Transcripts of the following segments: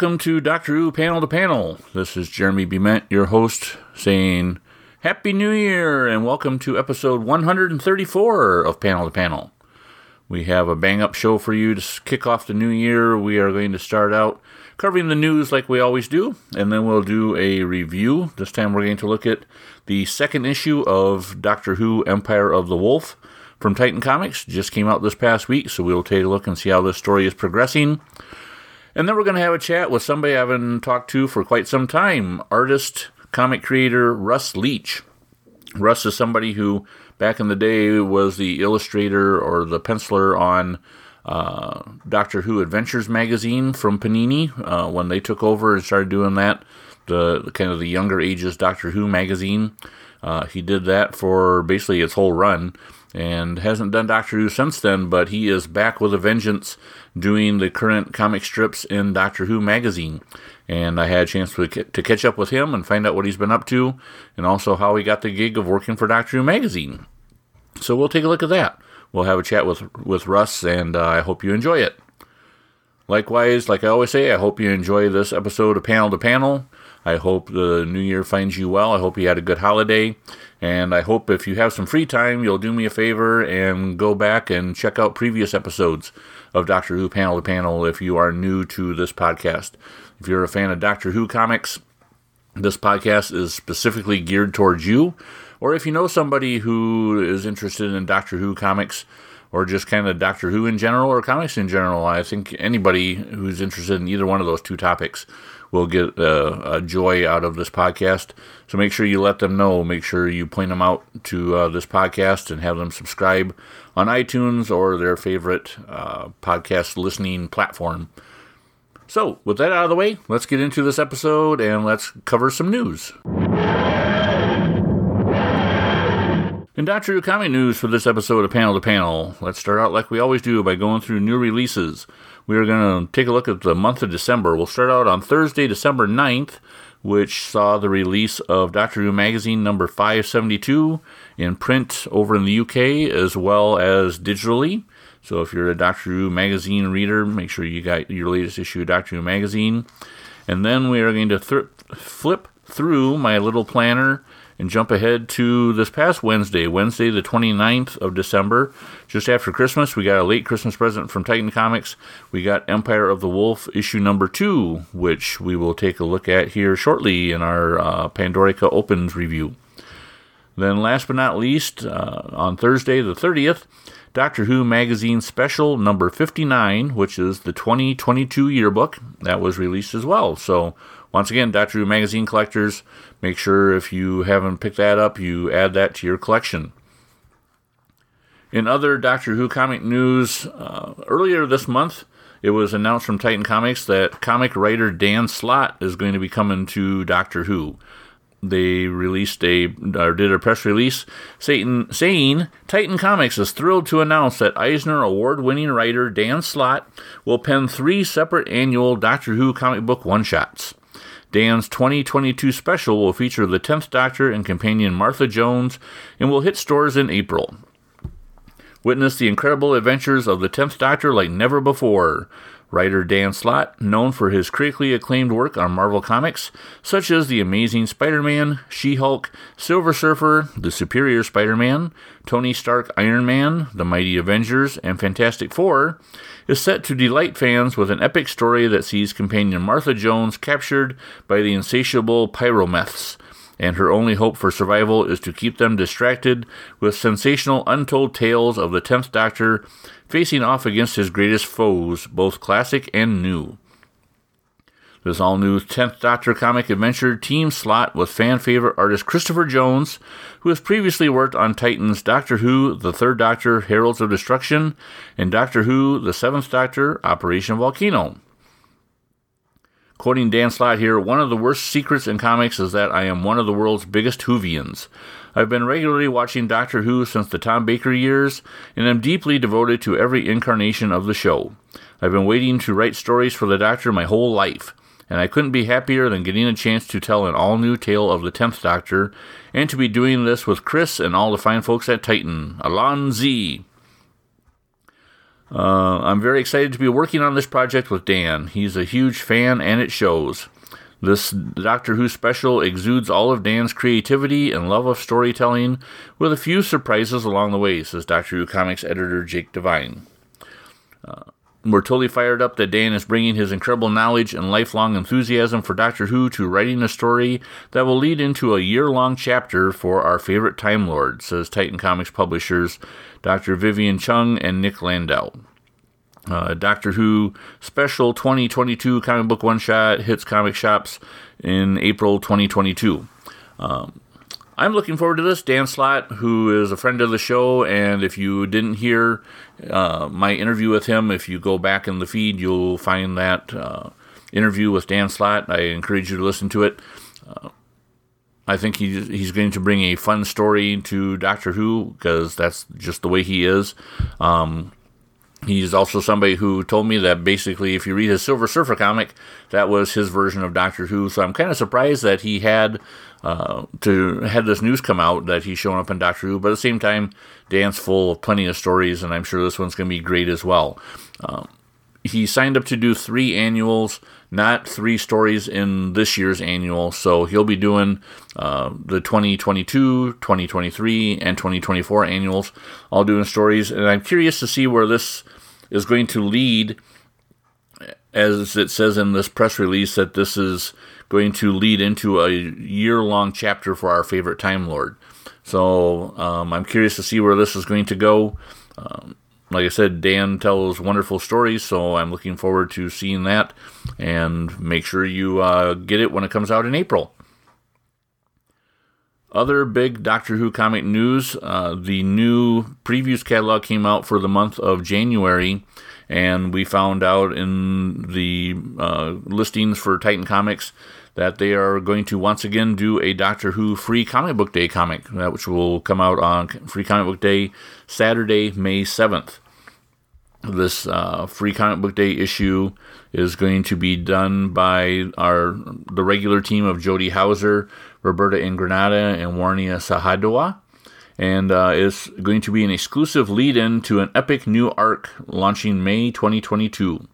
welcome to Doctor Who Panel to Panel. This is Jeremy Bement, your host, saying Happy New Year and welcome to episode 134 of Panel to Panel. We have a bang up show for you to kick off the new year. We are going to start out covering the news like we always do, and then we'll do a review. This time we're going to look at the second issue of Doctor Who Empire of the Wolf from Titan Comics. Just came out this past week, so we'll take a look and see how this story is progressing. And then we're going to have a chat with somebody I haven't talked to for quite some time artist, comic creator Russ Leach. Russ is somebody who, back in the day, was the illustrator or the penciler on uh, Doctor Who Adventures magazine from Panini uh, when they took over and started doing that. The, kind of the younger ages Doctor Who magazine. Uh, he did that for basically its whole run and hasn't done Doctor Who since then, but he is back with a vengeance doing the current comic strips in Doctor Who magazine. And I had a chance to, to catch up with him and find out what he's been up to, and also how he got the gig of working for Doctor Who magazine. So we'll take a look at that. We'll have a chat with with Russ, and uh, I hope you enjoy it. Likewise, like I always say, I hope you enjoy this episode of Panel to Panel. I hope the new year finds you well. I hope you had a good holiday. And I hope if you have some free time, you'll do me a favor and go back and check out previous episodes of Doctor Who Panel to Panel if you are new to this podcast. If you're a fan of Doctor Who comics, this podcast is specifically geared towards you. Or if you know somebody who is interested in Doctor Who comics, or just kind of Doctor Who in general or comics in general. I think anybody who's interested in either one of those two topics will get uh, a joy out of this podcast. So make sure you let them know. Make sure you point them out to uh, this podcast and have them subscribe on iTunes or their favorite uh, podcast listening platform. So, with that out of the way, let's get into this episode and let's cover some news. In Who comic news for this episode of Panel to Panel, let's start out like we always do by going through new releases. We are going to take a look at the month of December. We'll start out on Thursday, December 9th, which saw the release of Doctor Who Magazine number 572 in print over in the UK as well as digitally. So if you're a Doctor Who Magazine reader, make sure you got your latest issue of Doctor Who Magazine. And then we are going to th- flip through my little planner and jump ahead to this past Wednesday, Wednesday the 29th of December, just after Christmas. We got a late Christmas present from Titan Comics. We got Empire of the Wolf issue number two, which we will take a look at here shortly in our uh, Pandorica Opens review. Then, last but not least, uh, on Thursday the 30th, Doctor Who Magazine Special number 59, which is the 2022 yearbook, that was released as well. So, once again, Doctor Who Magazine collectors, make sure if you haven't picked that up, you add that to your collection. In other Doctor Who comic news, uh, earlier this month, it was announced from Titan Comics that comic writer Dan Slott is going to be coming to Doctor Who. They released a or did a press release saying, saying Titan Comics is thrilled to announce that Eisner Award-winning writer Dan Slott will pen three separate annual Doctor Who comic book one-shots. Dan's 2022 special will feature the 10th Doctor and companion Martha Jones and will hit stores in April. Witness the incredible adventures of the 10th Doctor like never before. Writer Dan Slott, known for his critically acclaimed work on Marvel Comics, such as The Amazing Spider Man, She Hulk, Silver Surfer, The Superior Spider Man, Tony Stark Iron Man, The Mighty Avengers, and Fantastic Four, is set to delight fans with an epic story that sees companion Martha Jones captured by the insatiable pyromeths and her only hope for survival is to keep them distracted with sensational untold tales of the 10th Doctor facing off against his greatest foes, both classic and new. This all new 10th Doctor comic adventure team Slott with fan favorite artist Christopher Jones, who has previously worked on Titan's Doctor Who, The Third Doctor, Heralds of Destruction, and Doctor Who, The Seventh Doctor, Operation Volcano. Quoting Dan Slott here, one of the worst secrets in comics is that I am one of the world's biggest Whovians. I've been regularly watching Doctor Who since the Tom Baker years, and am deeply devoted to every incarnation of the show. I've been waiting to write stories for the Doctor my whole life, and I couldn't be happier than getting a chance to tell an all new tale of the Tenth Doctor, and to be doing this with Chris and all the fine folks at Titan. Allons-y. Uh, I'm very excited to be working on this project with Dan. He's a huge fan, and it shows. This Doctor Who special exudes all of Dan's creativity and love of storytelling, with a few surprises along the way, says Doctor Who Comics editor Jake Devine. Uh, we're totally fired up that Dan is bringing his incredible knowledge and lifelong enthusiasm for Doctor Who to writing a story that will lead into a year long chapter for our favorite Time Lord, says Titan Comics publishers Dr. Vivian Cheung and Nick Landau. Uh, Doctor Who Special 2022 comic book one shot hits comic shops in April 2022. Um, I'm looking forward to this. Dan Slott, who is a friend of the show, and if you didn't hear uh, my interview with him, if you go back in the feed, you'll find that uh, interview with Dan Slott. I encourage you to listen to it. Uh, I think he's, he's going to bring a fun story to Doctor Who because that's just the way he is. Um, He's also somebody who told me that basically, if you read his Silver Surfer comic, that was his version of Doctor Who. So I'm kind of surprised that he had uh, to had this news come out that he's showing up in Doctor Who. But at the same time, Dan's full of plenty of stories, and I'm sure this one's going to be great as well. Um, he signed up to do three annuals, not three stories in this year's annual. So he'll be doing uh, the 2022, 2023, and 2024 annuals, all doing stories. And I'm curious to see where this is going to lead. As it says in this press release, that this is going to lead into a year long chapter for our favorite Time Lord. So um, I'm curious to see where this is going to go. Um, like I said, Dan tells wonderful stories, so I'm looking forward to seeing that. And make sure you uh, get it when it comes out in April. Other big Doctor Who comic news uh, the new previews catalog came out for the month of January, and we found out in the uh, listings for Titan Comics that they are going to once again do a Doctor Who Free Comic Book Day comic, which will come out on Free Comic Book Day Saturday, May 7th. This uh, Free Comic Book Day issue is going to be done by our the regular team of Jody Houser, Roberta Ingranata, and Warnia Sahadewa. And uh, is going to be an exclusive lead in to an epic new arc launching May 2022.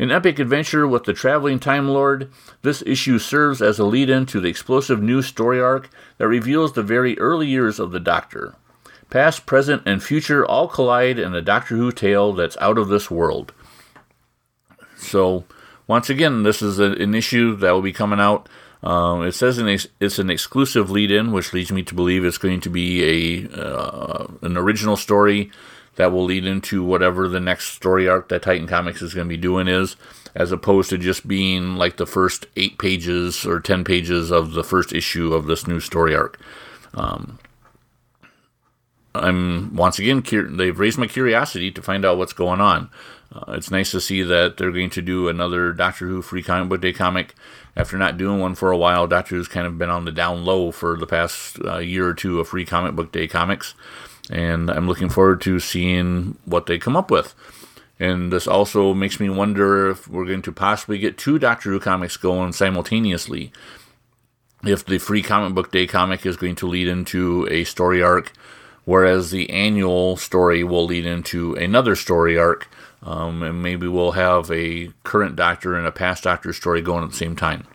An epic adventure with the traveling Time Lord, this issue serves as a lead in to the explosive new story arc that reveals the very early years of the Doctor. Past, present, and future all collide in a Doctor Who tale that's out of this world. So, once again, this is a, an issue that will be coming out. Um, it says ex- it's an exclusive lead in, which leads me to believe it's going to be a uh, an original story that will lead into whatever the next story arc that Titan Comics is going to be doing is, as opposed to just being like the first eight pages or ten pages of the first issue of this new story arc. Um, I'm once again cur- they've raised my curiosity to find out what's going on. Uh, it's nice to see that they're going to do another Doctor Who free comic book day comic after not doing one for a while. Doctor Who's kind of been on the down low for the past uh, year or two of free comic book day comics and I'm looking forward to seeing what they come up with. And this also makes me wonder if we're going to possibly get two Doctor Who comics going simultaneously. If the free comic book day comic is going to lead into a story arc, whereas the annual story will lead into another story arc, um, and maybe we'll have a current Doctor and a past Doctor story going at the same time.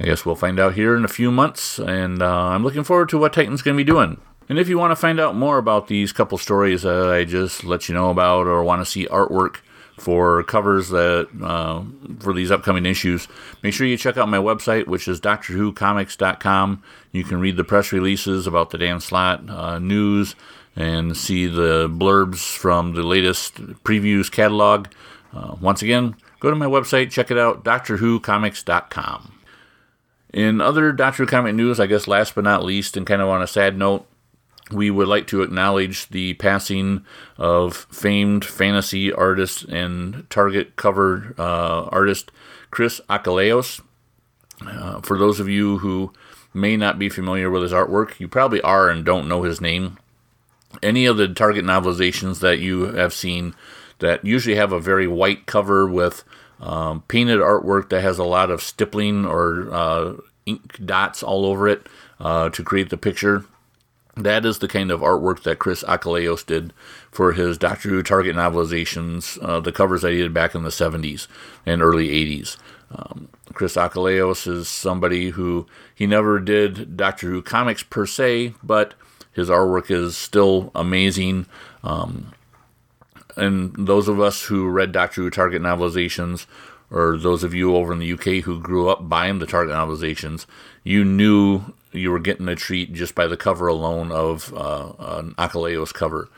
I guess we'll find out here in a few months, and uh, I'm looking forward to what Titan's going to be doing. And if you want to find out more about these couple stories that I just let you know about, or want to see artwork for covers that uh, for these upcoming issues, make sure you check out my website, which is DoctorWhoComics.com. You can read the press releases about the Dan Slott uh, news and see the blurbs from the latest previews catalog. Uh, once again, go to my website, check it out, DoctorWhoComics.com. In other Doctor Who comic news, I guess last but not least, and kind of on a sad note, we would like to acknowledge the passing of famed fantasy artist and Target cover uh, artist Chris Achilleos. Uh, for those of you who may not be familiar with his artwork, you probably are and don't know his name. Any of the Target novelizations that you have seen that usually have a very white cover with um, painted artwork that has a lot of stippling or uh, ink dots all over it uh, to create the picture that is the kind of artwork that Chris Achilleos did for his Doctor Who Target novelizations, uh, the covers that he did back in the 70s and early 80s. Um, Chris Achilleos is somebody who he never did Doctor Who comics per se, but his artwork is still amazing. Um, and those of us who read Doctor Who Target novelizations, or those of you over in the UK who grew up buying the Target novelizations, you knew you were getting a treat just by the cover alone of uh, an Achilleos cover.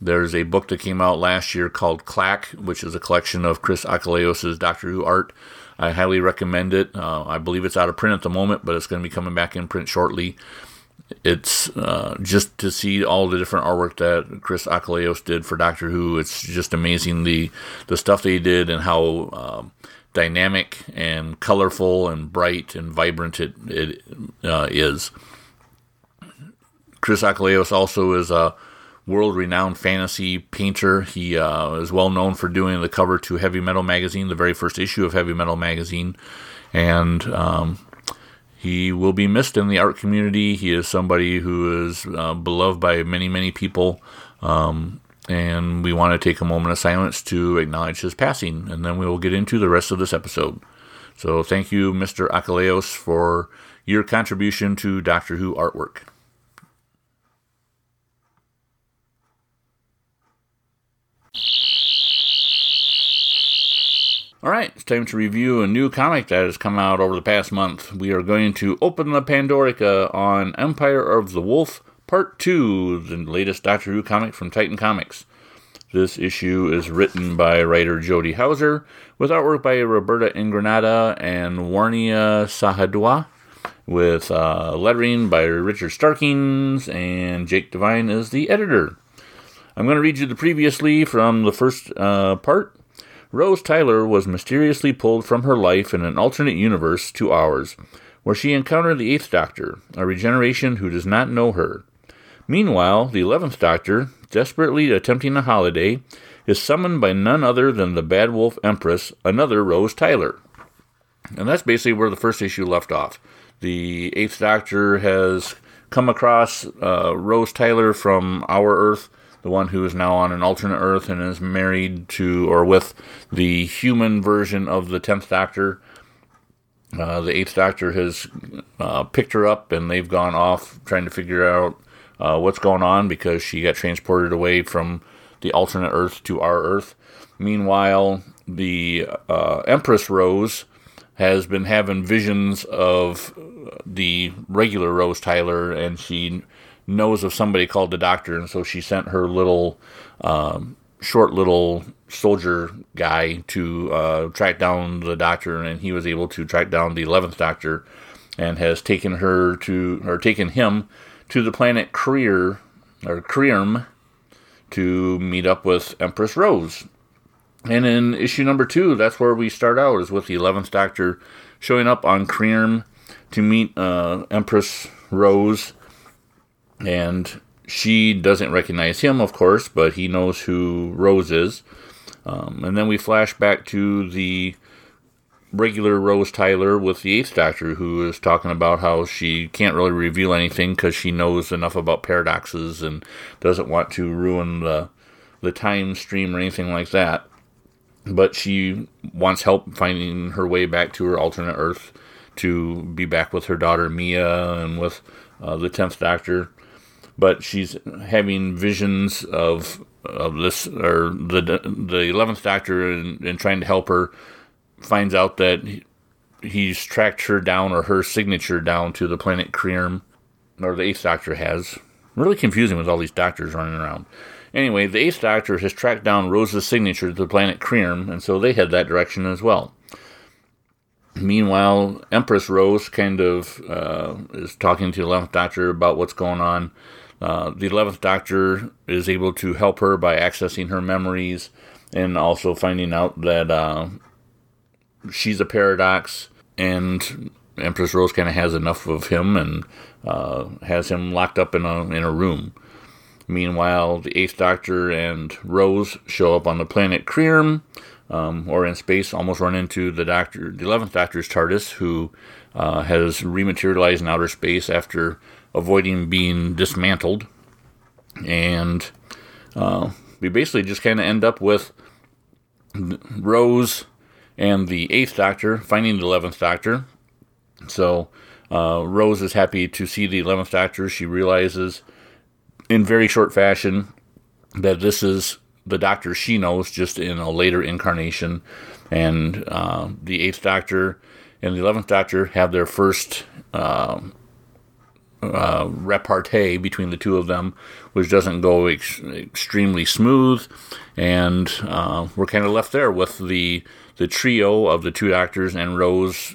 There's a book that came out last year called Clack, which is a collection of Chris Achilleos' Doctor Who art. I highly recommend it. Uh, I believe it's out of print at the moment, but it's going to be coming back in print shortly. It's uh, just to see all the different artwork that Chris Achilleos did for Doctor Who. It's just amazing the the stuff that he did and how um, dynamic and colorful and bright and vibrant it, it uh, is. Chris Achilleos also is a world renowned fantasy painter. He uh, is well known for doing the cover to Heavy Metal Magazine, the very first issue of Heavy Metal Magazine. And um, he will be missed in the art community. He is somebody who is uh, beloved by many, many people. Um, and we want to take a moment of silence to acknowledge his passing, and then we will get into the rest of this episode. So, thank you, Mr. Achilleos, for your contribution to Doctor Who artwork. All right, it's time to review a new comic that has come out over the past month. We are going to open the Pandorica on Empire of the Wolf Part 2, the latest Doctor Who comic from Titan Comics. This issue is written by writer Jody Houser, with artwork by Roberta Ingranata and Warnia Sahadewa, with uh, lettering by Richard Starkings, and Jake Devine is the editor. I'm going to read you the previously from the first uh, part. Rose Tyler was mysteriously pulled from her life in an alternate universe to ours, where she encountered the Eighth Doctor, a regeneration who does not know her. Meanwhile, the Eleventh Doctor, desperately attempting a holiday, is summoned by none other than the Bad Wolf Empress, another Rose Tyler. And that's basically where the first issue left off. The Eighth Doctor has come across uh, Rose Tyler from our Earth, the one who is now on an alternate Earth and is married to or with the human version of the Tenth Doctor. Uh, the Eighth Doctor has uh, picked her up, and they've gone off trying to figure out uh, what's going on because she got transported away from the alternate Earth to our Earth. Meanwhile, the uh, Empress Rose has been having visions of the regular Rose Tyler, and she knows of somebody called the Doctor, and so she sent her little um, short little soldier guy to uh, track down the Doctor, and he was able to track down the eleventh Doctor, and has taken her to or taken him to the planet Krier, or Kreerm to meet up with Empress Rose. And in issue number two, that's where we start out, is with the 11th Doctor showing up on Kreerm to meet uh, Empress Rose. And she doesn't recognize him, of course, but he knows who Rose is. Um, and then we flash back to the regular Rose Tyler with the Eighth Doctor, who is talking about how she can't really reveal anything because she knows enough about paradoxes and doesn't want to ruin the the time stream or anything like that. But she wants help finding her way back to her alternate Earth to be back with her daughter Mia and with uh, the Tenth Doctor. But she's having visions of of this or the the Eleventh Doctor and, and trying to help her finds out that he's tracked her down or her signature down to the planet Kreerm, or the Eighth Doctor has. Really confusing with all these doctors running around. Anyway, the Eighth Doctor has tracked down Rose's signature to the planet Kreerm, and so they head that direction as well. Meanwhile, Empress Rose kind of uh, is talking to the Eleventh Doctor about what's going on. Uh, the Eleventh Doctor is able to help her by accessing her memories and also finding out that uh, she's a paradox, and Empress Rose kind of has enough of him and uh, has him locked up in a in a room. Meanwhile, the Eighth Doctor and Rose show up on the planet Kreerm, um, or in space, almost run into the Doctor, the Eleventh Doctor's TARDIS, who uh, has rematerialized in outer space after avoiding being dismantled. And uh, we basically just kind of end up with Rose and the Eighth Doctor finding the Eleventh Doctor. So uh, Rose is happy to see the Eleventh Doctor. She realizes in very short fashion that this is the Doctor she knows, just in a later incarnation. And uh, the Eighth Doctor and the Eleventh Doctor have their first uh, uh, repartee between the two of them, which doesn't go ex- extremely smooth, and uh, we're kind of left there with the the trio of the two doctors and Rose.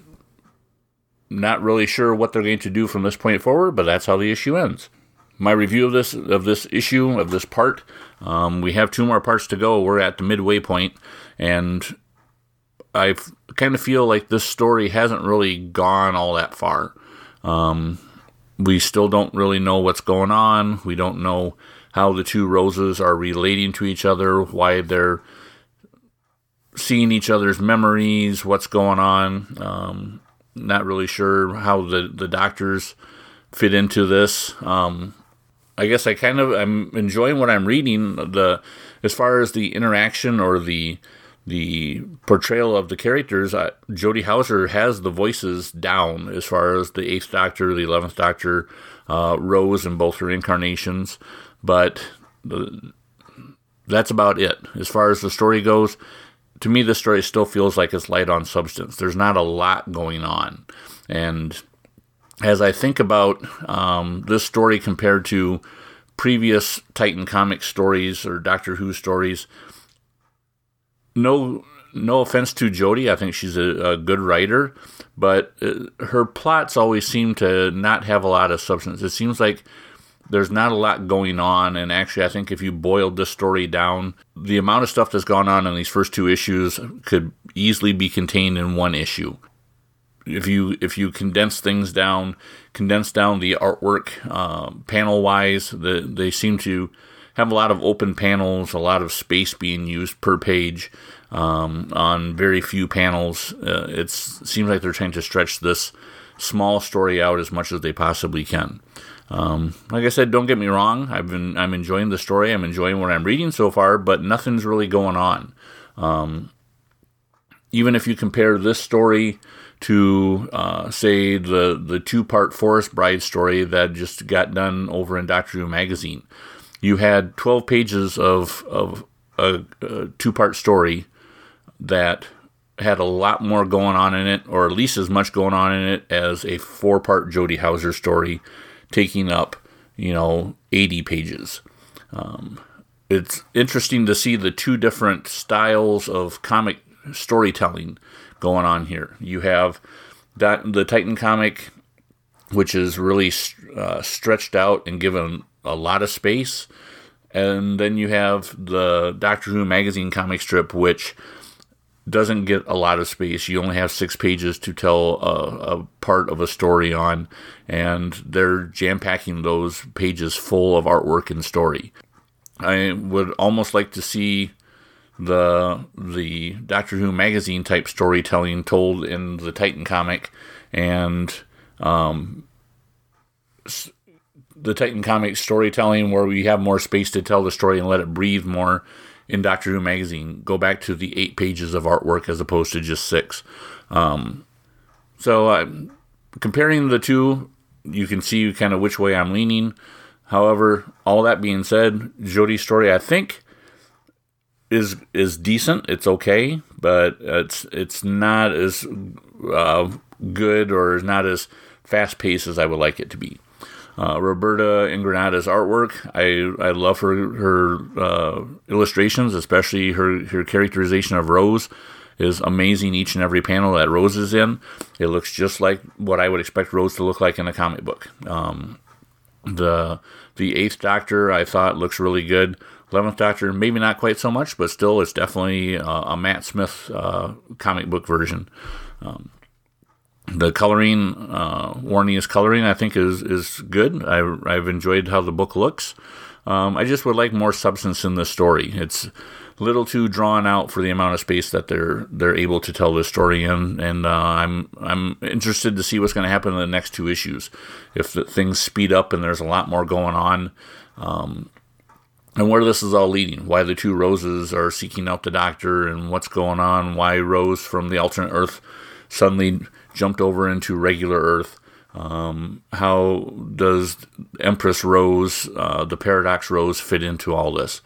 Not really sure what they're going to do from this point forward, but that's how the issue ends. My review of this of this issue of this part. Um, we have two more parts to go. We're at the midway point, and I kind of feel like this story hasn't really gone all that far. Um, we still don't really know what's going on. We don't know how the two roses are relating to each other, why they're seeing each other's memories, what's going on. Um, not really sure how the, the doctors fit into this. Um, I guess I kind of I'm enjoying what I'm reading. The as far as the interaction or the the portrayal of the characters, uh, Jody Houser has the voices down as far as the Eighth Doctor, the Eleventh Doctor, uh, Rose and both her incarnations, but the, that's about it as far as the story goes. To me, the story still feels like it's light on substance. There's not a lot going on, and as I think about um, this story compared to previous Titan comic stories or Doctor Who stories no no offense to Jody, I think she's a, a good writer, but uh, her plots always seem to not have a lot of substance. It seems like there's not a lot going on, and actually, I think if you boiled this story down, the amount of stuff that's gone on in these first two issues could easily be contained in one issue. If you if you condense things down, condense down the artwork uh, panel wise, the, they seem to have a lot of open panels, a lot of space being used per page um, on very few panels. Uh, it seems like they're trying to stretch this small story out as much as they possibly can. Um, like I said, don't get me wrong. I've been I'm enjoying the story. I'm enjoying what I'm reading so far, but nothing's really going on. Um, even if you compare this story to uh, say the the two part Forest Bride story that just got done over in Doctor Who magazine, you had 12 pages of, of a, a two part story that had a lot more going on in it, or at least as much going on in it as a four part Jody Houser story, taking up, you know, 80 pages. Um, it's interesting to see the two different styles of comic storytelling going on here. You have that the Titan comic, which is really uh, stretched out and given a lot of space. And then you have the Doctor Who magazine comic strip, which doesn't get a lot of space. You only have six pages to tell a, a part of a story on, and they're jam packing those pages full of artwork and story. I would almost like to see the the Doctor Who magazine type storytelling told in the Titan comic, and um, the Titan comic storytelling where we have more space to tell the story and let it breathe more in Doctor Who magazine. Go back to the eight pages of artwork as opposed to just six. Um, so uh, comparing the two, you can see kind of which way I'm leaning. However, all that being said, Jody's story I think is is decent. It's okay, but it's it's not as uh, good or not as fast paced as I would like it to be. Uh, Roberta Ingranata's artwork, I, I love her her uh, illustrations, especially her, her characterization of Rose is amazing each and every panel that Rose is in. It looks just like what I would expect Rose to look like in a comic book. Um, the the Eighth Doctor I thought looks really good. Eleventh Doctor maybe not quite so much, but still it's definitely uh, a Matt Smith uh, comic book version. Um, the coloring, uh, Warnia's coloring, I think is is good. I, I've enjoyed how the book looks. Um, I just would like more substance in the story. It's a little too drawn out for the amount of space that they're they're able to tell this story in, and uh, I'm I'm interested to see what's going to happen in the next two issues. If things speed up and there's a lot more going on, um, and where this is all leading, why the two Roses are seeking out the Doctor, and what's going on, why Rose from the alternate Earth suddenly jumped over into regular Earth. Um, how does Empress Rose, uh, the Paradox Rose, fit into all this?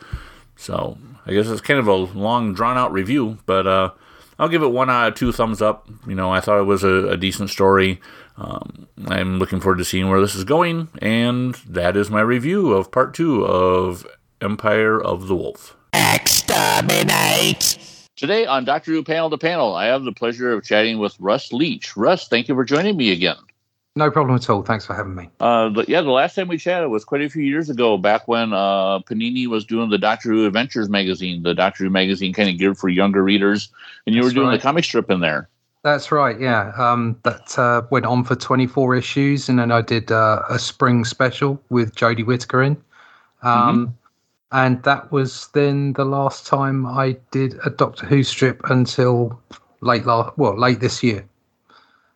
So I guess it's kind of a long, drawn out review, but uh, I'll give it one out of two thumbs up. You know, I thought it was a, a decent story. Um, I'm looking forward to seeing where this is going, and that is my review of part two of Empire of the Wolf. Exterminate! Today on Doctor Who Panel to Panel, I have the pleasure of chatting with Russ Leach. Russ, thank you for joining me again. No problem at all. Thanks for having me. Uh, but yeah, the last time we chatted was quite a few years ago, back when uh, Panini was doing the Doctor Who Adventures magazine, the Doctor Who magazine kind of geared for younger readers, and you That's were doing right. the comic strip in there. That's right. Yeah, um, that uh, went on for 24 issues, and then I did uh, a spring special with Jodie Whittaker in. Um, mm-hmm. And that was then the last time I did a Doctor Who strip until late last, well, late this year.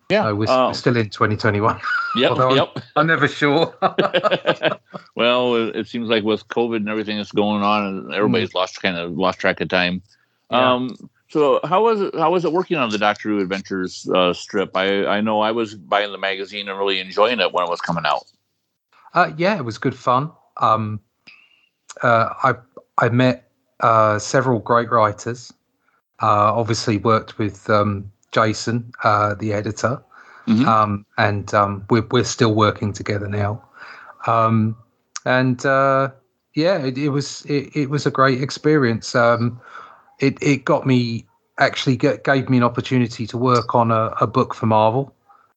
Yeah, so we're, uh, still in 2021. Yep, yep. I'm, I'm, never sure. well, it seems like with COVID and everything that's going on, everybody's mm. lost kind of lost track of time. Yeah. Um, so how was it? How was it working on the Doctor Who Adventures uh, strip? I I know I was buying the magazine and really enjoying it when it was coming out. Uh, yeah, it was good fun. Um, uh, I I met uh, several great writers. Uh, obviously, worked with um, Jason, uh, the editor, mm-hmm. um, and um, we're we're still working together now. Um, and uh, yeah, it, it was it, it, was a great experience. Um, it it got me actually get, gave me an opportunity to work on a, a book for Marvel,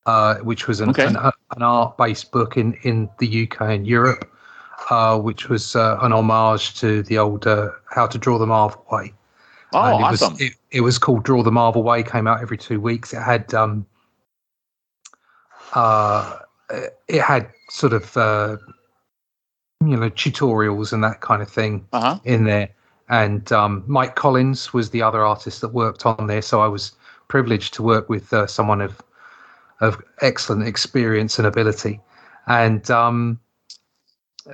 uh, which was an, okay. an, an art based book in in the UK and Europe. Uh, which was uh, an homage to the old uh, How to Draw the Marvel Way. Oh, and it awesome! Was, it, it, was called Draw the Marvel Way. Came out every two weeks. It had um, uh, it had sort of uh, you know tutorials and that kind of thing uh-huh. in there. And um, Mike Collins was the other artist that worked on there. So I was privileged to work with uh, someone of of excellent experience and ability. And um,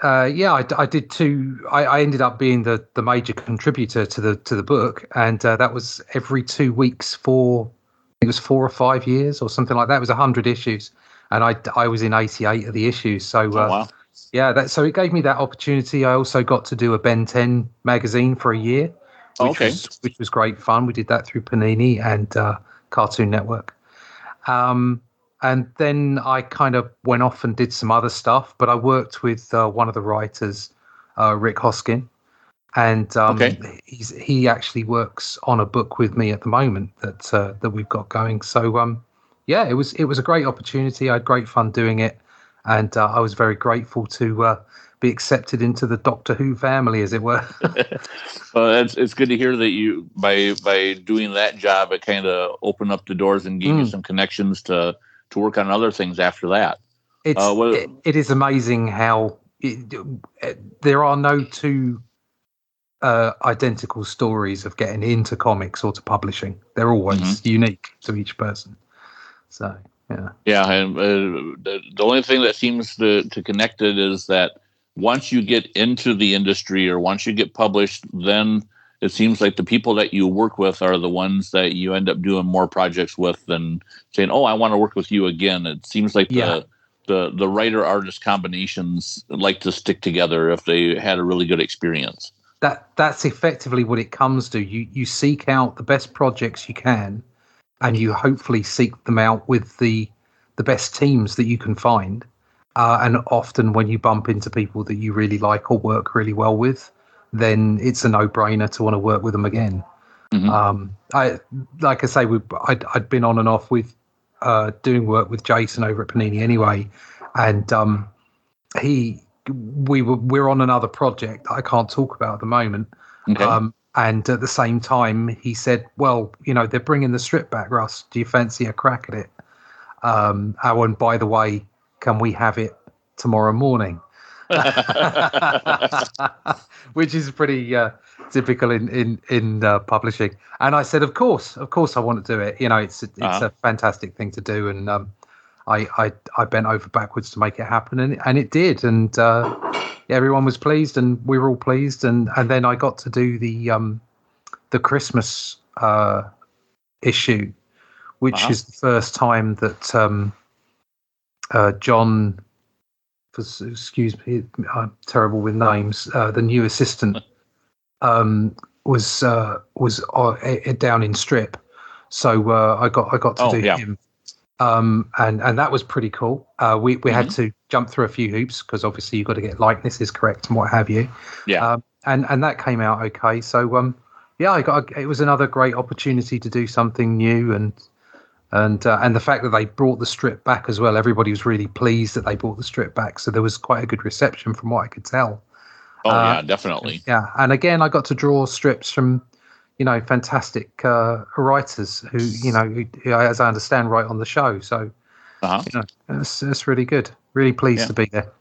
uh, yeah, I, I, did too. I, I, ended up being the, the major contributor to the to the book, and uh, that was every two weeks for it was four or five years or something like that. It was hundred issues, and I I was in eighty eight of the issues. So uh, oh, wow. yeah, that so it gave me that opportunity. I also got to do a Ben Ten magazine for a year, which okay. was which was great fun. We did that through Panini and uh, Cartoon Network. Um, and then I kind of went off and did some other stuff. But I worked with uh, one of the writers, uh, Rick Hoskin, and um, okay. he's he actually works on a book with me at the moment that uh, that we've got going. So um, yeah, it was it was a great opportunity. I had great fun doing it, and uh, I was very grateful to uh, be accepted into the Doctor Who family, as it were. well, it's it's good to hear that you by by doing that job, it kind of opened up the doors and gave mm. you some connections to to work on other things after that. It's, uh, well, it, it is amazing how it, there are no two uh, identical stories of getting into comics or to publishing. They're always mm-hmm. unique to each person. So yeah, yeah. And, uh, the, the only thing that seems to to connect it is that once you get into the industry or once you get published, then it seems like the people that you work with are the ones that you end up doing more projects with than saying, "Oh, I want to work with you again." It seems like yeah. the the the writer artist combinations like to stick together if they had a really good experience. That that's effectively what it comes to. You you seek out the best projects you can, and you hopefully seek them out with the the best teams that you can find. Uh, and often when you bump into people that you really like or work really well with, then it's a no-brainer to want to work with them again. Mm-hmm. Um, I like I say, we I'd, I'd been on and off with uh, doing work with Jason over at Panini anyway, and um, he we were we're on another project I can't talk about at the moment. Okay. Um, and at the same time, he said, "Well, you know, they're bringing the strip back, Russ. Do you fancy a crack at it?" Um, oh, and by the way, can we have it tomorrow morning? which is pretty uh, typical in in in uh, publishing. And I said, of course, of course, I want to do it. You know, it's it's uh-huh. a fantastic thing to do, and um, I, I I bent over backwards to make it happen, and and it did, and uh, everyone was pleased, and we were all pleased, and and then I got to do the um the Christmas uh issue, which uh-huh. is the first time that um uh John excuse me, I'm terrible with names. Uh, the new assistant um, was uh, was uh, down in strip, so uh, I got I got to oh, do yeah. him, um, and and that was pretty cool. Uh, we we mm-hmm. had to jump through a few hoops because obviously you've got to get likenesses correct and what have you. Yeah, um, and and that came out okay. So um, yeah, I got it was another great opportunity to do something new and and uh, and the fact that they brought the strip back as well. Everybody was really pleased that they brought the strip back, so there was quite a good reception from what I could tell. Oh uh, yeah, definitely. Yeah, and again, I got to draw strips from you know fantastic uh, writers who you know, who, as I understand, write on the show. So uh-huh. you know, it's, it's really good. Really pleased yeah. to be there.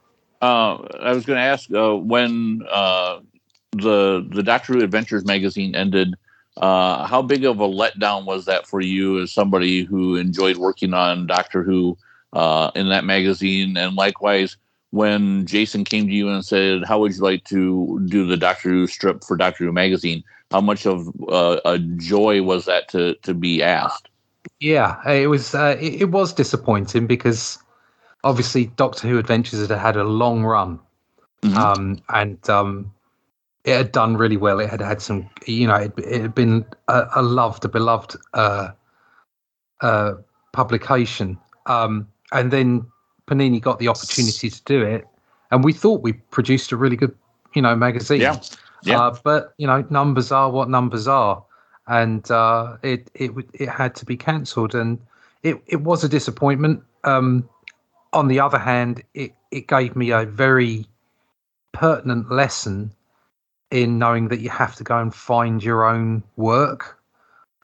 Uh, I was going to ask uh, when uh, the the Doctor Who Adventures magazine ended uh, how big of a letdown was that for you as somebody who enjoyed working on Doctor Who uh, in that magazine? And likewise, when Jason came to you and said, "How would you like to do the Doctor Who strip for Doctor Who magazine?" How much of uh, a joy was that to to be asked? Yeah, it was. Uh, it, it, was disappointing because obviously Doctor Who Adventures had had a long run, mm-hmm. um, and um, it had done really well. It had had some, you know, it, it had been a, a, loved, a beloved uh, uh, publication. Um, and then Panini got the opportunity to do it, and we thought we produced a really good, you know, magazine. Yeah. Yeah. Uh, but you know, numbers are what numbers are, and uh, it it it had to be cancelled, and it it was a disappointment. Um, on the other hand, it it gave me a very pertinent lesson in knowing that you have to go and find your own work.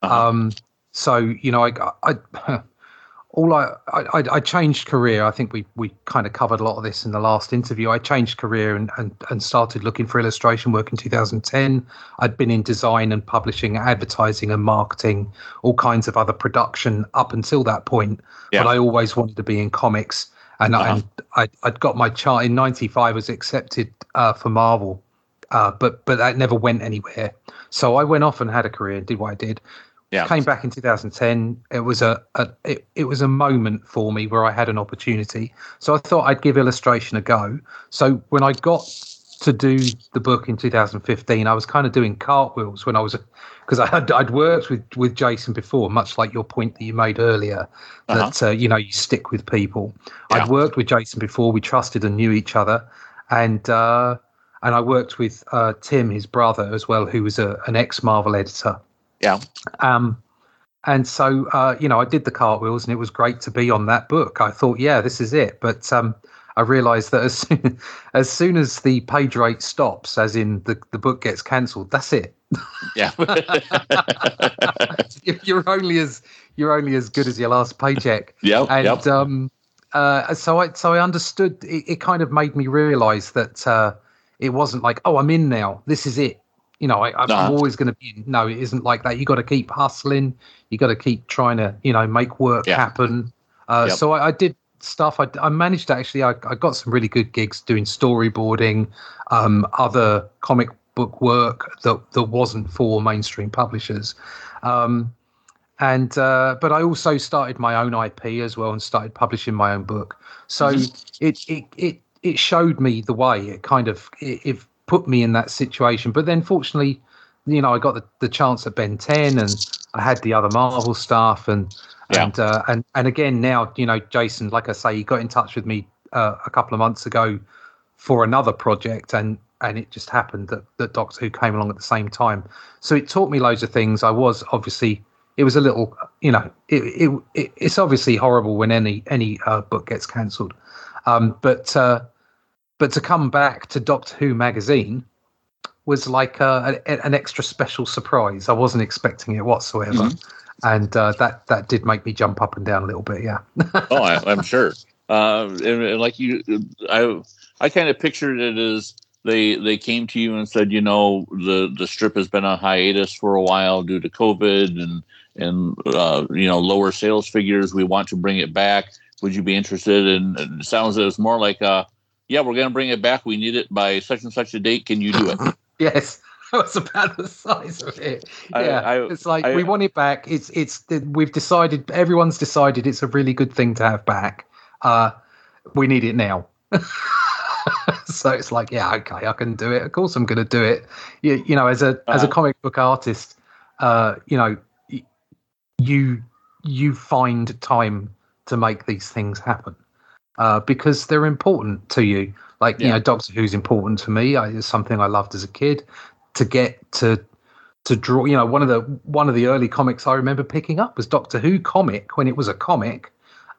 Uh-huh. Um, so you know, I, I all I, I, I changed career. I think we we kind of covered a lot of this in the last interview. I changed career and, and, and started looking for illustration work in 2010. I'd been in design and publishing, advertising and marketing, all kinds of other production up until that point. Yeah. But I always wanted to be in comics, and, uh-huh. and I I'd got my chart in '95. Was accepted uh, for Marvel uh, but but that never went anywhere. So I went off and had a career and did what I did. Yeah. Came back in 2010. It was a, a it, it was a moment for me where I had an opportunity. So I thought I'd give illustration a go. So when I got to do the book in 2015, I was kind of doing cartwheels when I was because I had I'd worked with with Jason before, much like your point that you made earlier uh-huh. that uh, you know you stick with people. Yeah. I'd worked with Jason before. We trusted and knew each other, and uh, and I worked with uh, Tim, his brother, as well, who was a, an ex Marvel editor. Yeah. Um, and so uh, you know, I did the cartwheels, and it was great to be on that book. I thought, yeah, this is it. But um, I realised that as soon, as soon as the page rate stops, as in the the book gets cancelled, that's it. Yeah. you're only as you're only as good as your last paycheck. Yeah. And yep. um, uh, so I so I understood. It, it kind of made me realise that. It wasn't like, oh, I'm in now. This is it. You know, I, am nah. always going to be. In. No, it isn't like that. You got to keep hustling. You got to keep trying to, you know, make work yeah. happen. Uh, yep. So I, I, did stuff. I, I managed to actually. I, I, got some really good gigs doing storyboarding, um, other comic book work that that wasn't for mainstream publishers. Um, and uh, but I also started my own IP as well and started publishing my own book. So mm-hmm. it, it it it showed me the way. It kind of it, it, put me in that situation. But then, fortunately, you know, I got the, the chance at Ben Ten, and I had the other Marvel stuff, and yeah. and uh, and and again now, you know, Jason, like I say, he got in touch with me uh, a couple of months ago for another project, and and it just happened that that Doctor Who came along at the same time. So it taught me loads of things. I was obviously it was a little, you know, it, it, it it's obviously horrible when any any uh, book gets cancelled. Um, but uh, but to come back to Doctor Who magazine was like uh, a, an extra special surprise. I wasn't expecting it whatsoever, mm-hmm. and uh, that that did make me jump up and down a little bit. Yeah. oh, I, am sure. Uh, and, and, like you, I I kind of pictured it as they they came to you and said, you know, the the strip has been on hiatus for a while due to COVID and and uh, you know lower sales figures. We want to bring it back. Would you be interested? And it sounds as more like, uh, yeah, we're going to bring it back. We need it by such and such a date. Can you do it? yes. That's about the size of it. Yeah, I, I, it's like I, we want it back. It's it's we've decided. Everyone's decided it's a really good thing to have back. Uh, we need it now. so it's like, yeah, okay, I can do it. Of course, I'm going to do it. You, you know, as a uh-huh. as a uh-huh. comic book artist, uh, you know, you you find time to make these things happen uh, because they're important to you. Like yeah. you know, Doctor Who's important to me. I, it's something I loved as a kid. To get to to draw, you know, one of the one of the early comics I remember picking up was Doctor Who comic when it was a comic.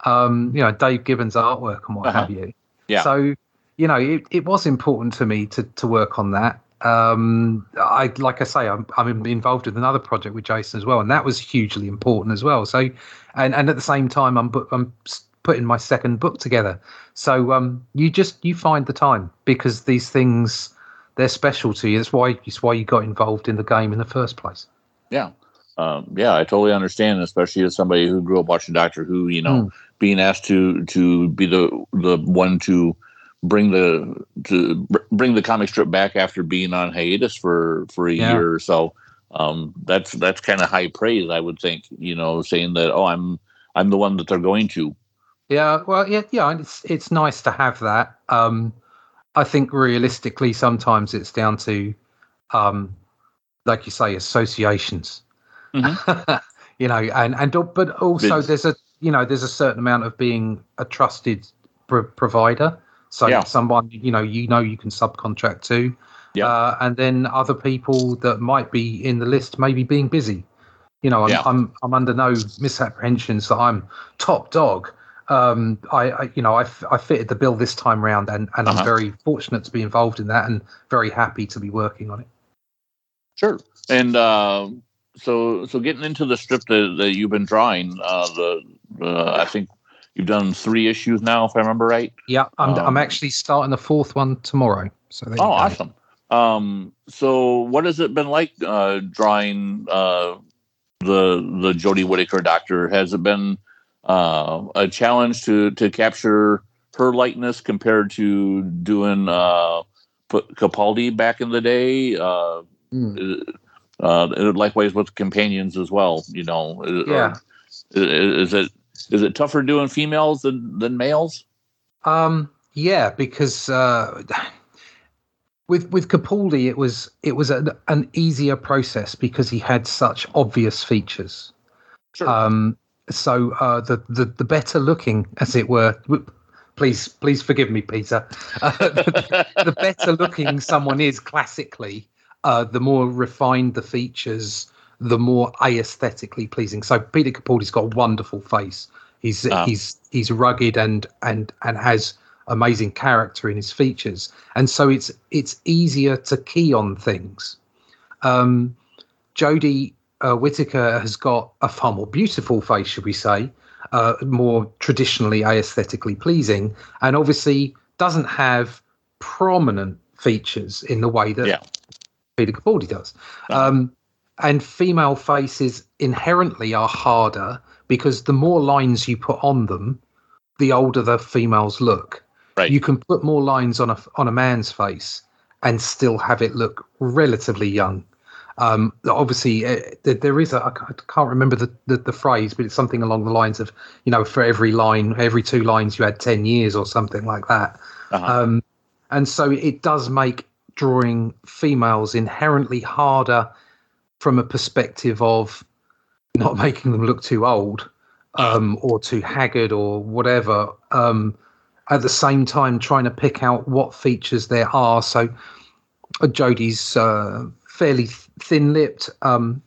Um, you know, Dave Gibbons artwork and what uh-huh. have you. Yeah. So you know, it, it was important to me to to work on that. Um, I like I say, I'm I'm involved with another project with Jason as well, and that was hugely important as well. So, and and at the same time, I'm I'm putting my second book together. So, um, you just you find the time because these things they're special to you. That's why it's why you got involved in the game in the first place. Yeah. Um, yeah, I totally understand, especially as somebody who grew up watching Doctor Who. You know, mm. being asked to to be the the one to bring the to bring the comic strip back after being on hiatus for for a yeah. year or so. Um, that's that's kind of high praise, I would think. You know, saying that oh, I'm I'm the one that they're going to. Yeah, well, yeah, yeah. It's it's nice to have that. Um, I think realistically, sometimes it's down to, um, like you say, associations. Mm-hmm. you know, and and but also it's, there's a you know there's a certain amount of being a trusted pr- provider. So yeah. someone you know you know you can subcontract to, yeah. Uh, and then other people that might be in the list maybe being busy. You know, I'm yeah. I'm, I'm under no misapprehensions that I'm top dog. Um, I, I, you know I, I fitted the bill this time round, and and uh-huh. I'm very fortunate to be involved in that, and very happy to be working on it. Sure, and uh, so so getting into the strip that, that you've been drawing, uh, the uh, I think You've done three issues now, if I remember right. Yeah, I'm, um, I'm actually starting the fourth one tomorrow. So oh, awesome. Um, so what has it been like uh, drawing uh, the the Jodie Whittaker Doctor? Has it been uh, a challenge to to capture her likeness compared to doing uh, Capaldi back in the day? Uh, mm. uh, likewise with companions as well. You know, yeah. is it is it tougher doing females than than males? Um, yeah, because uh, with with Capaldi, it was it was an, an easier process because he had such obvious features. Sure. Um, so uh, the, the the better looking, as it were. Please, please forgive me, Peter. Uh, the, the, better looking someone is classically, uh, the more refined the features, the more aesthetically pleasing. So Peter Capaldi's got a wonderful face. He's ah. he's he's rugged and and and has amazing character in his features, and so it's it's easier to key on things. Um, Jodie uh, Whittaker has got a far more beautiful face, should we say, uh, more traditionally aesthetically pleasing, and obviously doesn't have prominent features in the way that yeah. Peter Capaldi does. Uh-huh. Um, and female faces inherently are harder because the more lines you put on them, the older the females look. Right. You can put more lines on a on a man's face and still have it look relatively young. Um, obviously, uh, there is a I can't remember the, the, the phrase, but it's something along the lines of you know for every line, every two lines, you had ten years or something like that. Uh-huh. Um, and so it does make drawing females inherently harder from a perspective of not making them look too old um, or too haggard or whatever. Um, at the same time, trying to pick out what features there are. So uh, Jodie's uh, fairly thin-lipped, um,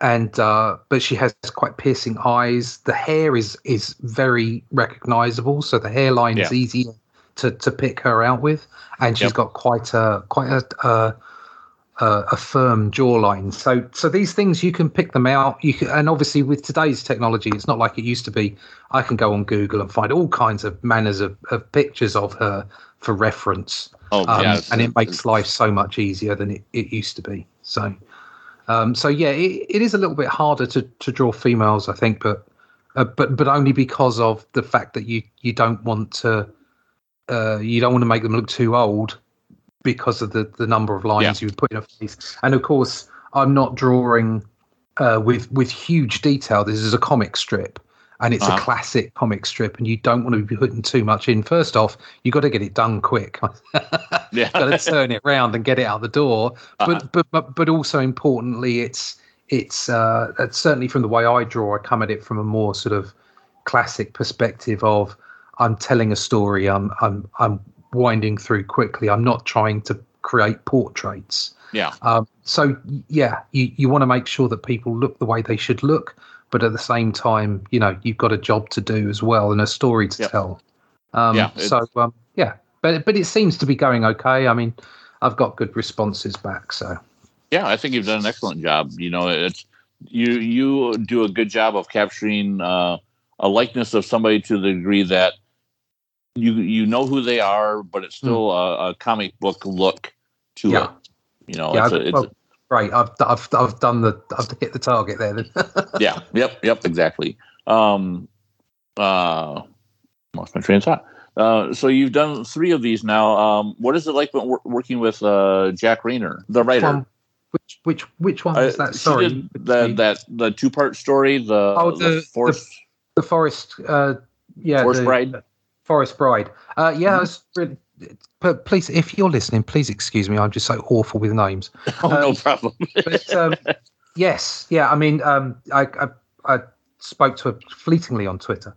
and uh, but she has quite piercing eyes. The hair is is very recognizable, so the hairline yeah. is easier to to pick her out with, and she's yep. got quite a quite a, a uh, a firm jawline. So so these things you can pick them out. You can, and obviously with today's technology, it's not like it used to be. I can go on Google and find all kinds of manners of, of pictures of her for reference. Oh, um, yeah, and it makes life so much easier than it, it used to be. So, um, so yeah, it, it is a little bit harder to, to draw females, I think, but uh, but but only because of the fact that you you don't want to uh, you don't want to make them look too old because of the the number of lines yeah. you would put in a face. And of course, I'm not drawing uh, with with huge detail. This is a comic strip, and it's uh-huh. a classic comic strip, and you don't want to be putting too much in. First off, you got to get it done quick. yeah, got to turn it around and get it out the door. Uh-huh. But but but but also importantly, it's it's uh, certainly from the way I draw. I come at it from a more sort of classic perspective of I'm telling a story. I'm I'm I'm winding through quickly. I'm not trying to create portraits. Yeah. Um, so yeah, you, you want to make sure that people look the way they should look, but at the same time, you know, you've got a job to do as well and a story to yep. tell. Um, yeah. So um, yeah, but but it seems to be going okay. I mean, I've got good responses back. So yeah, I think you've done an excellent job. You know, it's you you do a good job of capturing uh, a likeness of somebody to the degree that you you know who they are, but it's still mm. a, a, comic book look to yeah. it. You know, yeah, it's, a, it's well, right. I've I've I've done the I've hit the target there. Then. yeah. Yep. Yep. Exactly. Um. Uh. Lost my train of thought. Uh, so you've done three of these now. Um, what is it like working with uh, Jack Reynor, the writer? Um, which which which one is uh, that? Sorry, the, that the two part story. The oh the the forest, the, the forest. Uh, yeah, forest the, bride. Forest Bride. Uh, yeah, mm-hmm. was really. But please, if you're listening, please excuse me. I'm just so awful with names. Oh, um, no problem. but um, yes, yeah. I mean, um, I, I, I spoke to her fleetingly on Twitter,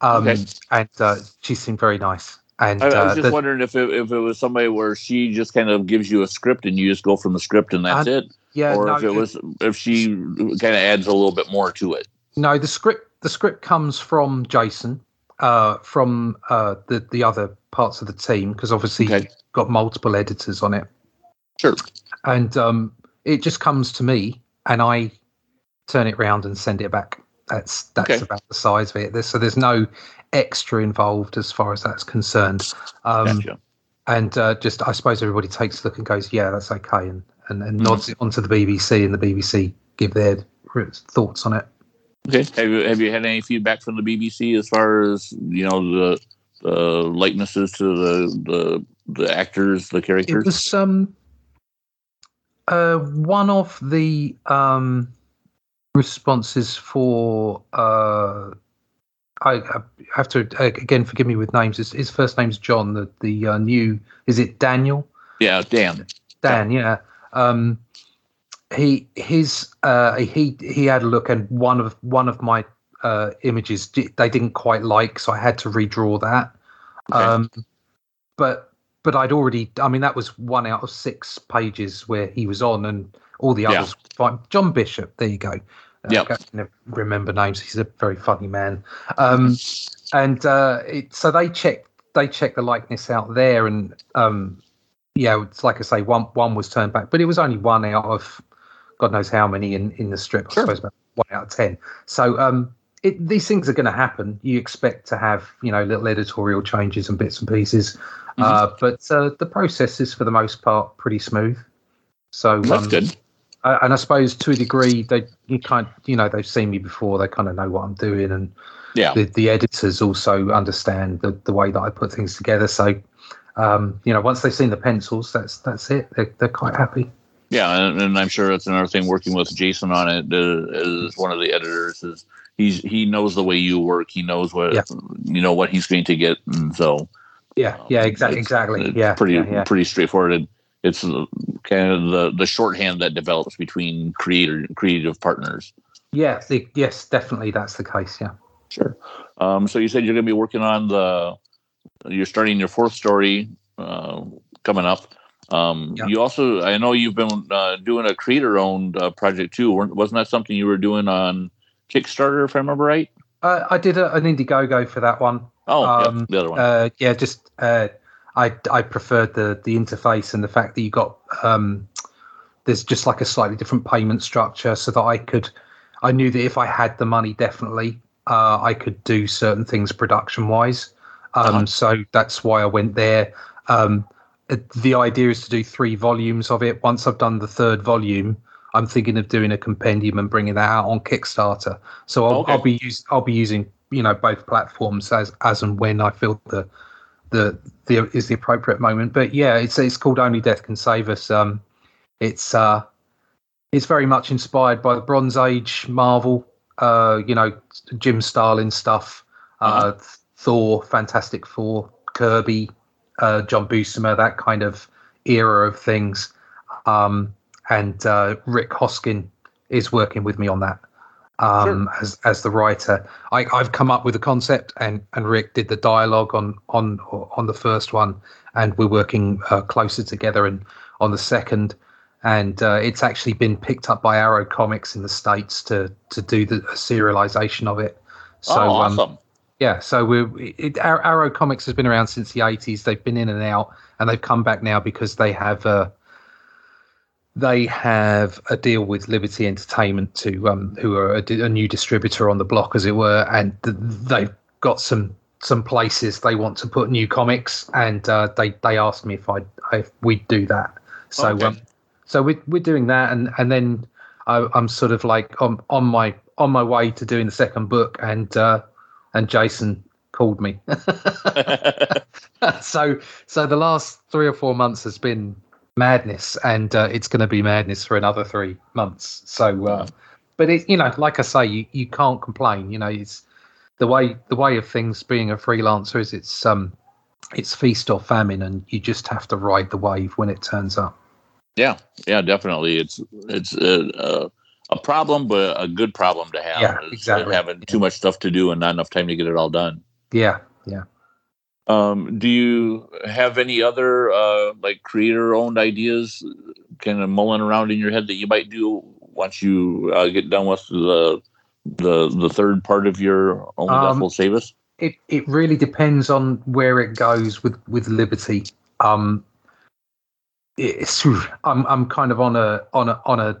um, okay. and uh, she seemed very nice. And I, I was uh, just the, wondering if it, if it was somebody where she just kind of gives you a script and you just go from the script and that's it. Yeah, or no, if it was if she kind of adds a little bit more to it. No, the script the script comes from Jason, uh, from uh, the the other parts of the team because obviously okay. got multiple editors on it. Sure. And um, it just comes to me, and I turn it around and send it back. That's that's okay. about the size of it. There's, so there's no extra involved as far as that's concerned. Um, gotcha. And uh, just I suppose everybody takes a look and goes, yeah, that's okay, and and, and mm. nods it onto the BBC, and the BBC give their thoughts on it. Okay. Have you have you had any feedback from the BBC as far as you know the the likenesses to the the the actors, the characters? It was um uh one of the um responses for uh I, I have to again forgive me with names. His, his first name's John. The the uh, new is it Daniel? Yeah, Dan. Dan. Yeah. Um, he his uh, he he had a look and one of one of my uh, images they didn't quite like, so I had to redraw that. Okay. Um, but but I'd already I mean that was one out of six pages where he was on, and all the others. Yeah. Fine. John Bishop, there you go. Uh, yeah, remember names. He's a very funny man. Um, and uh, it, so they checked they checked the likeness out there, and um, yeah, it's like I say, one one was turned back, but it was only one out of God knows how many in, in the strip. Sure. I suppose about one out of ten. So um, it, these things are going to happen. You expect to have you know little editorial changes and bits and pieces, mm-hmm. uh, but uh, the process is for the most part pretty smooth. So that's um, good. Uh, and I suppose to a degree they you kind you know they've seen me before. They kind of know what I'm doing, and yeah, the, the editors also understand the, the way that I put things together. So um, you know, once they've seen the pencils, that's that's it. They're, they're quite happy. Yeah, and, and, I'm sure that's another thing. Working with Jason on it uh, as one of the editors is he's he knows the way you work. He knows what yeah. you know what he's going to get, and so yeah, yeah, exactly, exactly. It's yeah, pretty yeah, yeah. pretty straightforward. It's kind of the the shorthand that develops between creator creative partners. Yeah, the, yes, definitely, that's the case. Yeah, sure. Um, so you said you're going to be working on the you're starting your fourth story uh, coming up. Um, yeah. You also, I know you've been uh, doing a creator-owned uh, project too. Wasn't that something you were doing on Kickstarter, if I remember right? Uh, I did a, an Indiegogo for that one. Oh, um, yeah, the other one. Uh, yeah, just uh, I I preferred the the interface and the fact that you got um, there's just like a slightly different payment structure so that I could I knew that if I had the money definitely uh, I could do certain things production wise. Um, uh-huh. So that's why I went there. Um, the idea is to do three volumes of it. Once I've done the third volume, I'm thinking of doing a compendium and bringing that out on Kickstarter. So I'll, okay. I'll be use, I'll be using you know both platforms as as and when I feel the the the is the appropriate moment. But yeah, it's it's called Only Death Can Save Us. Um, it's uh, it's very much inspired by the Bronze Age Marvel. Uh, you know, Jim Starlin stuff. Uh, uh-huh. Thor, Fantastic Four, Kirby, uh, John Buscema, that kind of era of things. Um, and uh, Rik Hoskin is working with me on that um, sure. as as the writer. I, have come up with a concept, and and Rik did the dialogue on on on the first one, and we're working uh, closer together and on the second. And uh, it's actually been picked up by Arrow Comics in the states to to do the serialization of it. So, oh, um, awesome. Um, yeah, so we Arrow Comics has been around since the eighties. They've been in and out, and they've come back now because they have uh, they have a deal with Liberty Entertainment to um, who are a, a, new distributor on the block, as it were, and they've got some some places they want to put new comics, and uh, they they asked me if I if we'd do that. So okay. um, so we're we're doing that, and and then I, am sort of like on on my on my way to doing the second book, and uh, and Jason called me. so so the last three or four months has been madness, and uh, it's going to be madness for another three months. So, uh, but it you know, like I say, you, you can't complain. You know, it's the way the way of things being a freelancer is it's um it's feast or famine, and you just have to ride the wave when it turns up. Yeah, yeah, definitely. It's it's a, a, problem, but a good problem to have. Yeah, exactly. Having too much stuff to do and not enough time to get it all done. Yeah, yeah. Um, do you have any other uh, like creator owned ideas kind of mulling around in your head that you might do once you uh, get done with the the the third part of your only um, death will save us? It it really depends on where it goes with with Liberty. Um, it's I'm I'm kind of on a on a on a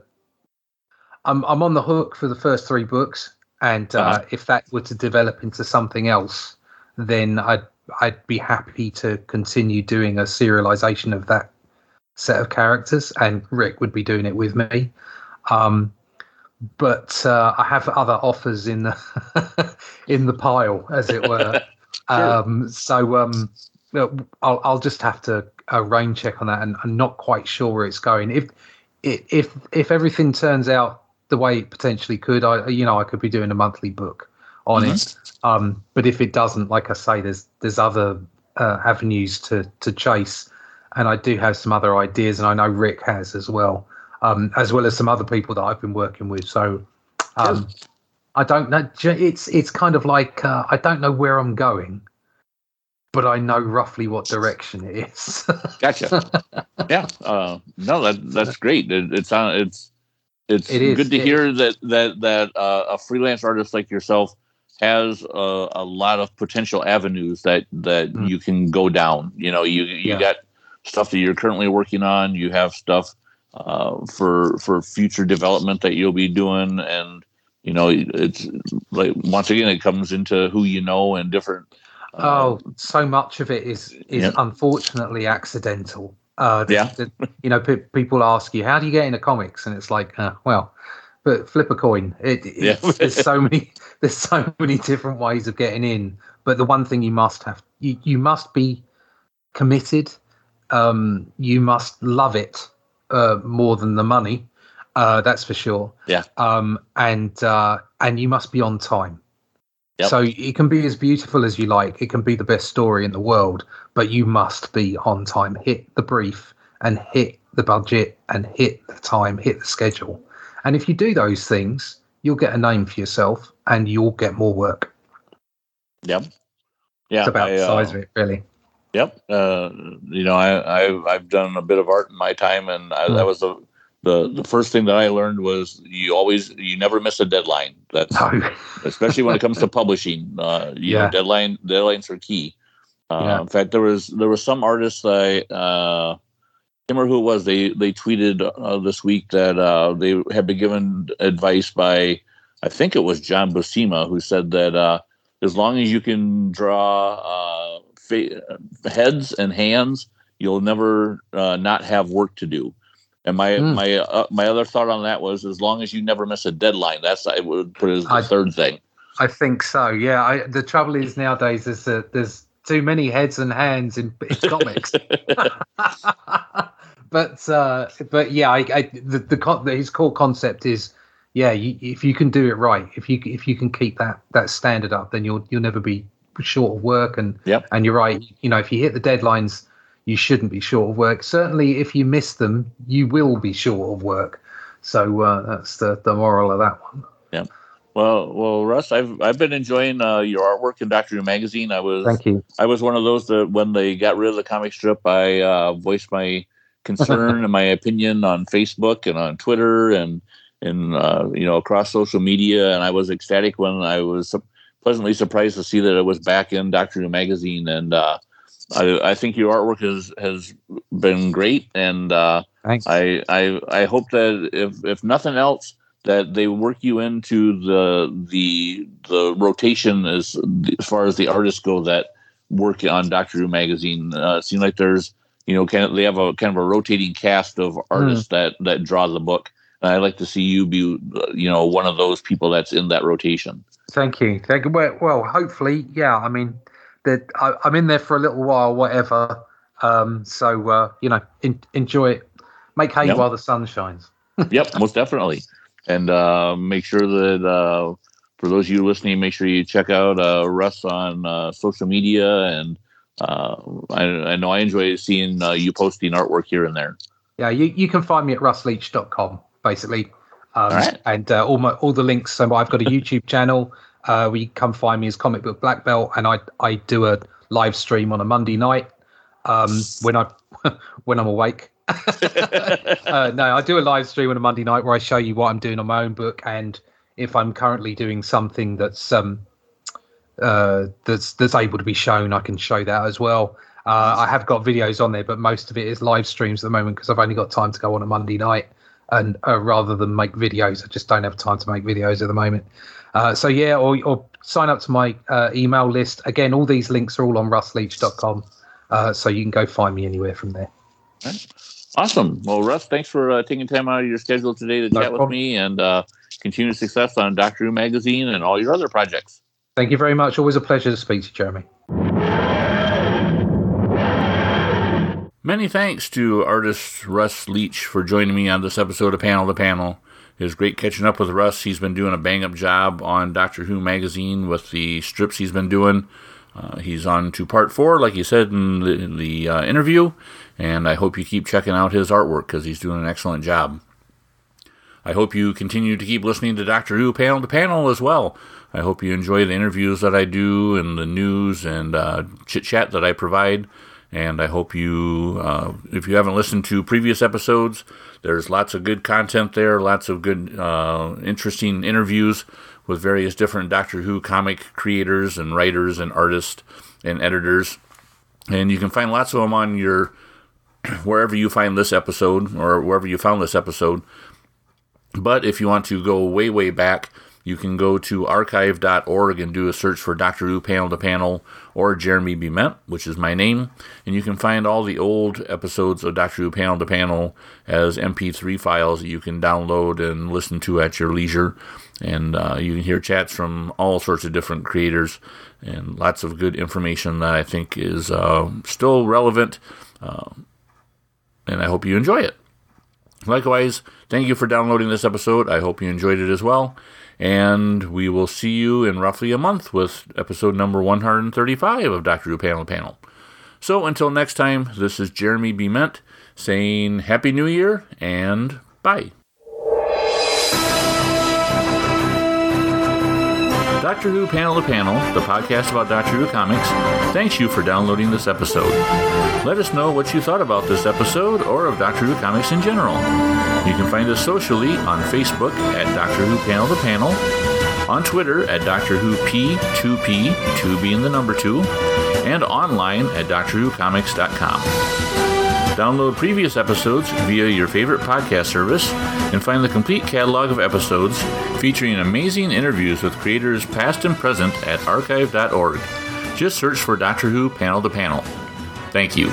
I'm I'm on the hook for the first three books, and uh, uh-huh. if that were to develop into something else, then I'd I'd be happy to continue doing a serialization of that set of characters, and Rik would be doing it with me. Um, but uh, I have other offers in the in the pile, as it were. um, so um, I'll, I'll just have to uh, rain check on that, and I'm not quite sure where it's going. If if if everything turns out the way it potentially could, I you know I could be doing a monthly book on mm-hmm. it. Um, but if it doesn't, like I say, there's there's other uh, avenues to to chase, and I do have some other ideas, and I know Rik has as well, um, as well as some other people that I've been working with. So um, I don't know. It's it's kind of like uh, I don't know where I'm going, but I know roughly what direction it is. gotcha. Yeah. Uh, no, that that's great. It, it's on. It's it's it is, good to hear is. that that that uh, a freelance artist like yourself has a, a lot of potential avenues that that mm. you can go down. You know, you you yeah. got stuff that you're currently working on. You have stuff uh, for for future development that you'll be doing, and you know, it's like once again, it comes into who you know and different. Uh, oh, so much of it is is yeah. unfortunately accidental. Uh, yeah, the, you know, people ask you, "How do you get into comics?" And it's like, uh, well, but flip a coin. It, yeah. there's so many there's so many different ways of getting in. But the one thing you must have you, you must be committed. Um, you must love it uh, more than the money. Uh, that's for sure. Yeah. Um, and uh, and you must be on time. Yep. So it can be as beautiful as you like. It can be the best story in the world, but you must be on time. Hit the brief and hit the budget and hit the time, hit the schedule. And if you do those things, you'll get a name for yourself and you'll get more work. Yep. Yeah. It's about I, the size uh, of it, really. Yep. Uh, you know, I, I have done a bit of art in my time, and I, mm. that was the the the first thing that I learned was you always you never miss a deadline. That's no. especially when it comes to publishing. Uh, you yeah. know, deadline deadlines are key. Uh, yeah. In fact, there was there was some artists I uh, remember who it was. They they tweeted uh, this week that uh, they had been given advice by, I think it was John Buscema, who said that uh, as long as you can draw uh, fa- heads and hands, you'll never uh, not have work to do. And my mm. my uh, my other thought on that was as long as you never miss a deadline. That's I would put as the I, third thing. I think so. Yeah. I, the trouble is nowadays is that there's too many heads and hands in, in comics. but uh, but yeah, I, I the, the his core concept is yeah, you, if you can do it right, if you if you can keep that that standard up, then you'll you'll never be short of work. And yep. and you're right. You know, if you hit the deadlines you shouldn't be short of work. Certainly, if you miss them, you will be short of work. So uh, that's the, the moral of that one. Yeah. Well, well, Russ, I've I've been enjoying uh, your artwork in Doctor Who magazine. I was thank you. I was one of those that when they got rid of the comic strip, I uh, voiced my concern and my opinion on Facebook and on Twitter and and uh, you know across social media. And I was ecstatic when I was pleasantly surprised to see that it was back in Doctor Who magazine. And uh, I, I think your artwork has has been great, and uh, I, I I hope that if if nothing else, that they work you into the the the rotation as as far as the artists go that work on Doctor Who magazine. Uh, it seems like there's you know kind of they have a kind of a rotating cast of artists mm. that that draw the book. And I'd like to see you be you know one of those people that's in that rotation. Thank you. Thank you. Well, well hopefully, yeah. I mean, that I'm in there for a little while, whatever. Um, so uh, you know, in, enjoy it. Make hay yep. while the sun shines. yep, most definitely. And uh, make sure that uh, for those of you listening, make sure you check out uh, Russ on uh, social media. And uh, I, I, know I enjoy seeing you posting artwork here and there. Yeah, you, you can find me at russleach.com, basically. Um, all right. And all my all the links. So I've got a YouTube channel uh, where you come find me as Comic Book Black Belt, and I I do a live stream on a Monday night um, when I when I'm awake. uh, no, I do a live stream on a Monday night where I show you what I'm doing on my own book, and if I'm currently doing something that's um uh that's that's able to be shown, I can show that as well. Uh, I have got videos on there, but most of it is live streams at the moment because I've only got time to go on a Monday night, and uh, rather than make videos, I just don't have time to make videos at the moment. Uh, so yeah, or, or sign up to my uh, email list. Again, all these links are all on russleach.com. Uh, so you can go find me anywhere from there. Awesome. Well, Russ, thanks for uh, taking time out of your schedule today to no chat problem. with me and uh, continued success on Doctor Who Magazine and all your other projects. Thank you very much. Always a pleasure to speak to you, Jeremy. Many thanks to artist Russ Leach for joining me on this episode of Panel to Panel. It was great catching up with Russ. He's been doing a bang up job on Doctor Who magazine with the strips he's been doing. Uh, he's on to part four, like he said in the, in the uh, interview, and I hope you keep checking out his artwork because he's doing an excellent job. I hope you continue to keep listening to Doctor Who panel to panel as well. I hope you enjoy the interviews that I do and the news and uh, chit chat that I provide. And I hope you, uh, if you haven't listened to previous episodes, there's lots of good content there, lots of good, uh, interesting interviews with various different Doctor Who comic creators and writers and artists and editors. And you can find lots of them on your wherever you find this episode or wherever you found this episode. But if you want to go way, way back, you can go to archive.org and do a search for Doctor Who Panel to Panel or Jeremy Bement, which is my name, and you can find all the old episodes of Doctor Who Panel to Panel as MP3 files that you can download and listen to at your leisure. And uh, you can hear chats from all sorts of different creators and lots of good information that I think is uh, still relevant. Uh, and I hope you enjoy it. Likewise, thank you for downloading this episode. I hope you enjoyed it as well. And we will see you in roughly a month with episode number 135 of Doctor Who Panel Panel. So until next time, this is Jeremy Bement saying Happy New Year and bye. Doctor Who Panel to Panel, the podcast about Doctor Who comics, thanks you for downloading this episode. Let us know what you thought about this episode or of Doctor Who comics in general. You can find us socially on Facebook at Doctor Who Panel to Panel, on Twitter at Doctor Who P2P, 2 being the number 2, and online at DoctorWhoComics.com. Download previous episodes via your favorite podcast service and find the complete catalog of episodes featuring amazing interviews with creators past and present at archive.org. Just search for Doctor Who Panel to Panel. Thank you.